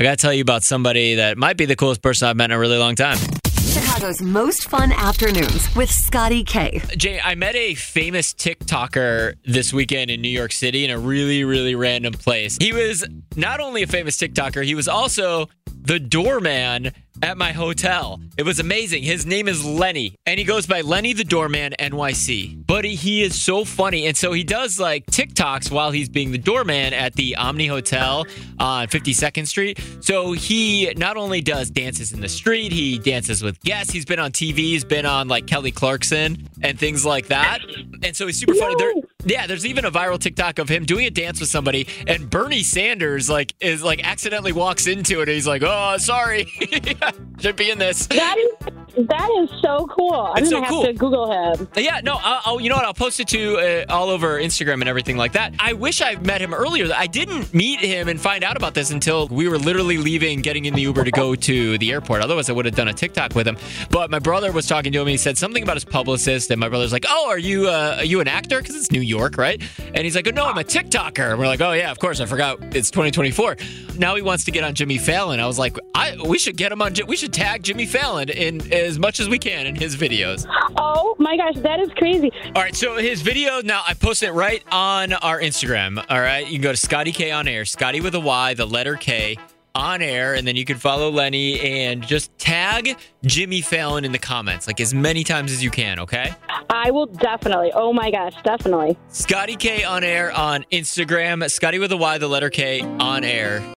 I got to tell you about somebody that might be the coolest person I've met in a really long time. Chicago's most fun afternoons with Scotty K. Jay, I met a famous TikToker this weekend in New York City in a really, really random place. He was not only a famous TikToker, he was also the doorman at my hotel. It was amazing. His name is Lenny, and he goes by Lenny the Doorman NYC. But he, is so funny. And so he does like TikToks while he's being the doorman at the Omni Hotel on 52nd Street. So he not only does dances in the street, he dances with guests. He's been on TV, he's been on like Kelly Clarkson and things like that. And so he's super funny. There, yeah, there's even a viral TikTok of him doing a dance with somebody, and Bernie Sanders like is like accidentally walks into it, and he's like, "Oh, sorry, should be in this." That is that is so cool. I'm It's gonna so have cool. to Google him. Yeah, no, I'll, I'll- you know what? I'll post it to uh, all over Instagram and everything like that. I wish I met him earlier. I didn't meet him and find out about this until we were literally leaving, getting in the Uber to go to the airport. Otherwise, I would have done a TikTok with him. But my brother was talking to him. And he said something about his publicist, and my brother's like, "Oh, are you uh, are you an actor? Because it's New York, right?" And he's like, "Oh no, I'm a TikToker." And we're like, "Oh yeah, of course. I forgot it's 2024." Now he wants to get on Jimmy Fallon. I was like, "I we should get him on. We should tag Jimmy Fallon in as much as we can in his videos." Oh my gosh, that is crazy. All right, so his video now I posted it right on our Instagram. All right, you can go to Scotty K on air, Scotty with a Y, the letter K on air, and then you can follow Lenny and just tag Jimmy Fallon in the comments, like as many times as you can. Okay, I will definitely. Oh my gosh, definitely. Scotty K on air on Instagram, Scotty with a Y, the letter K on air.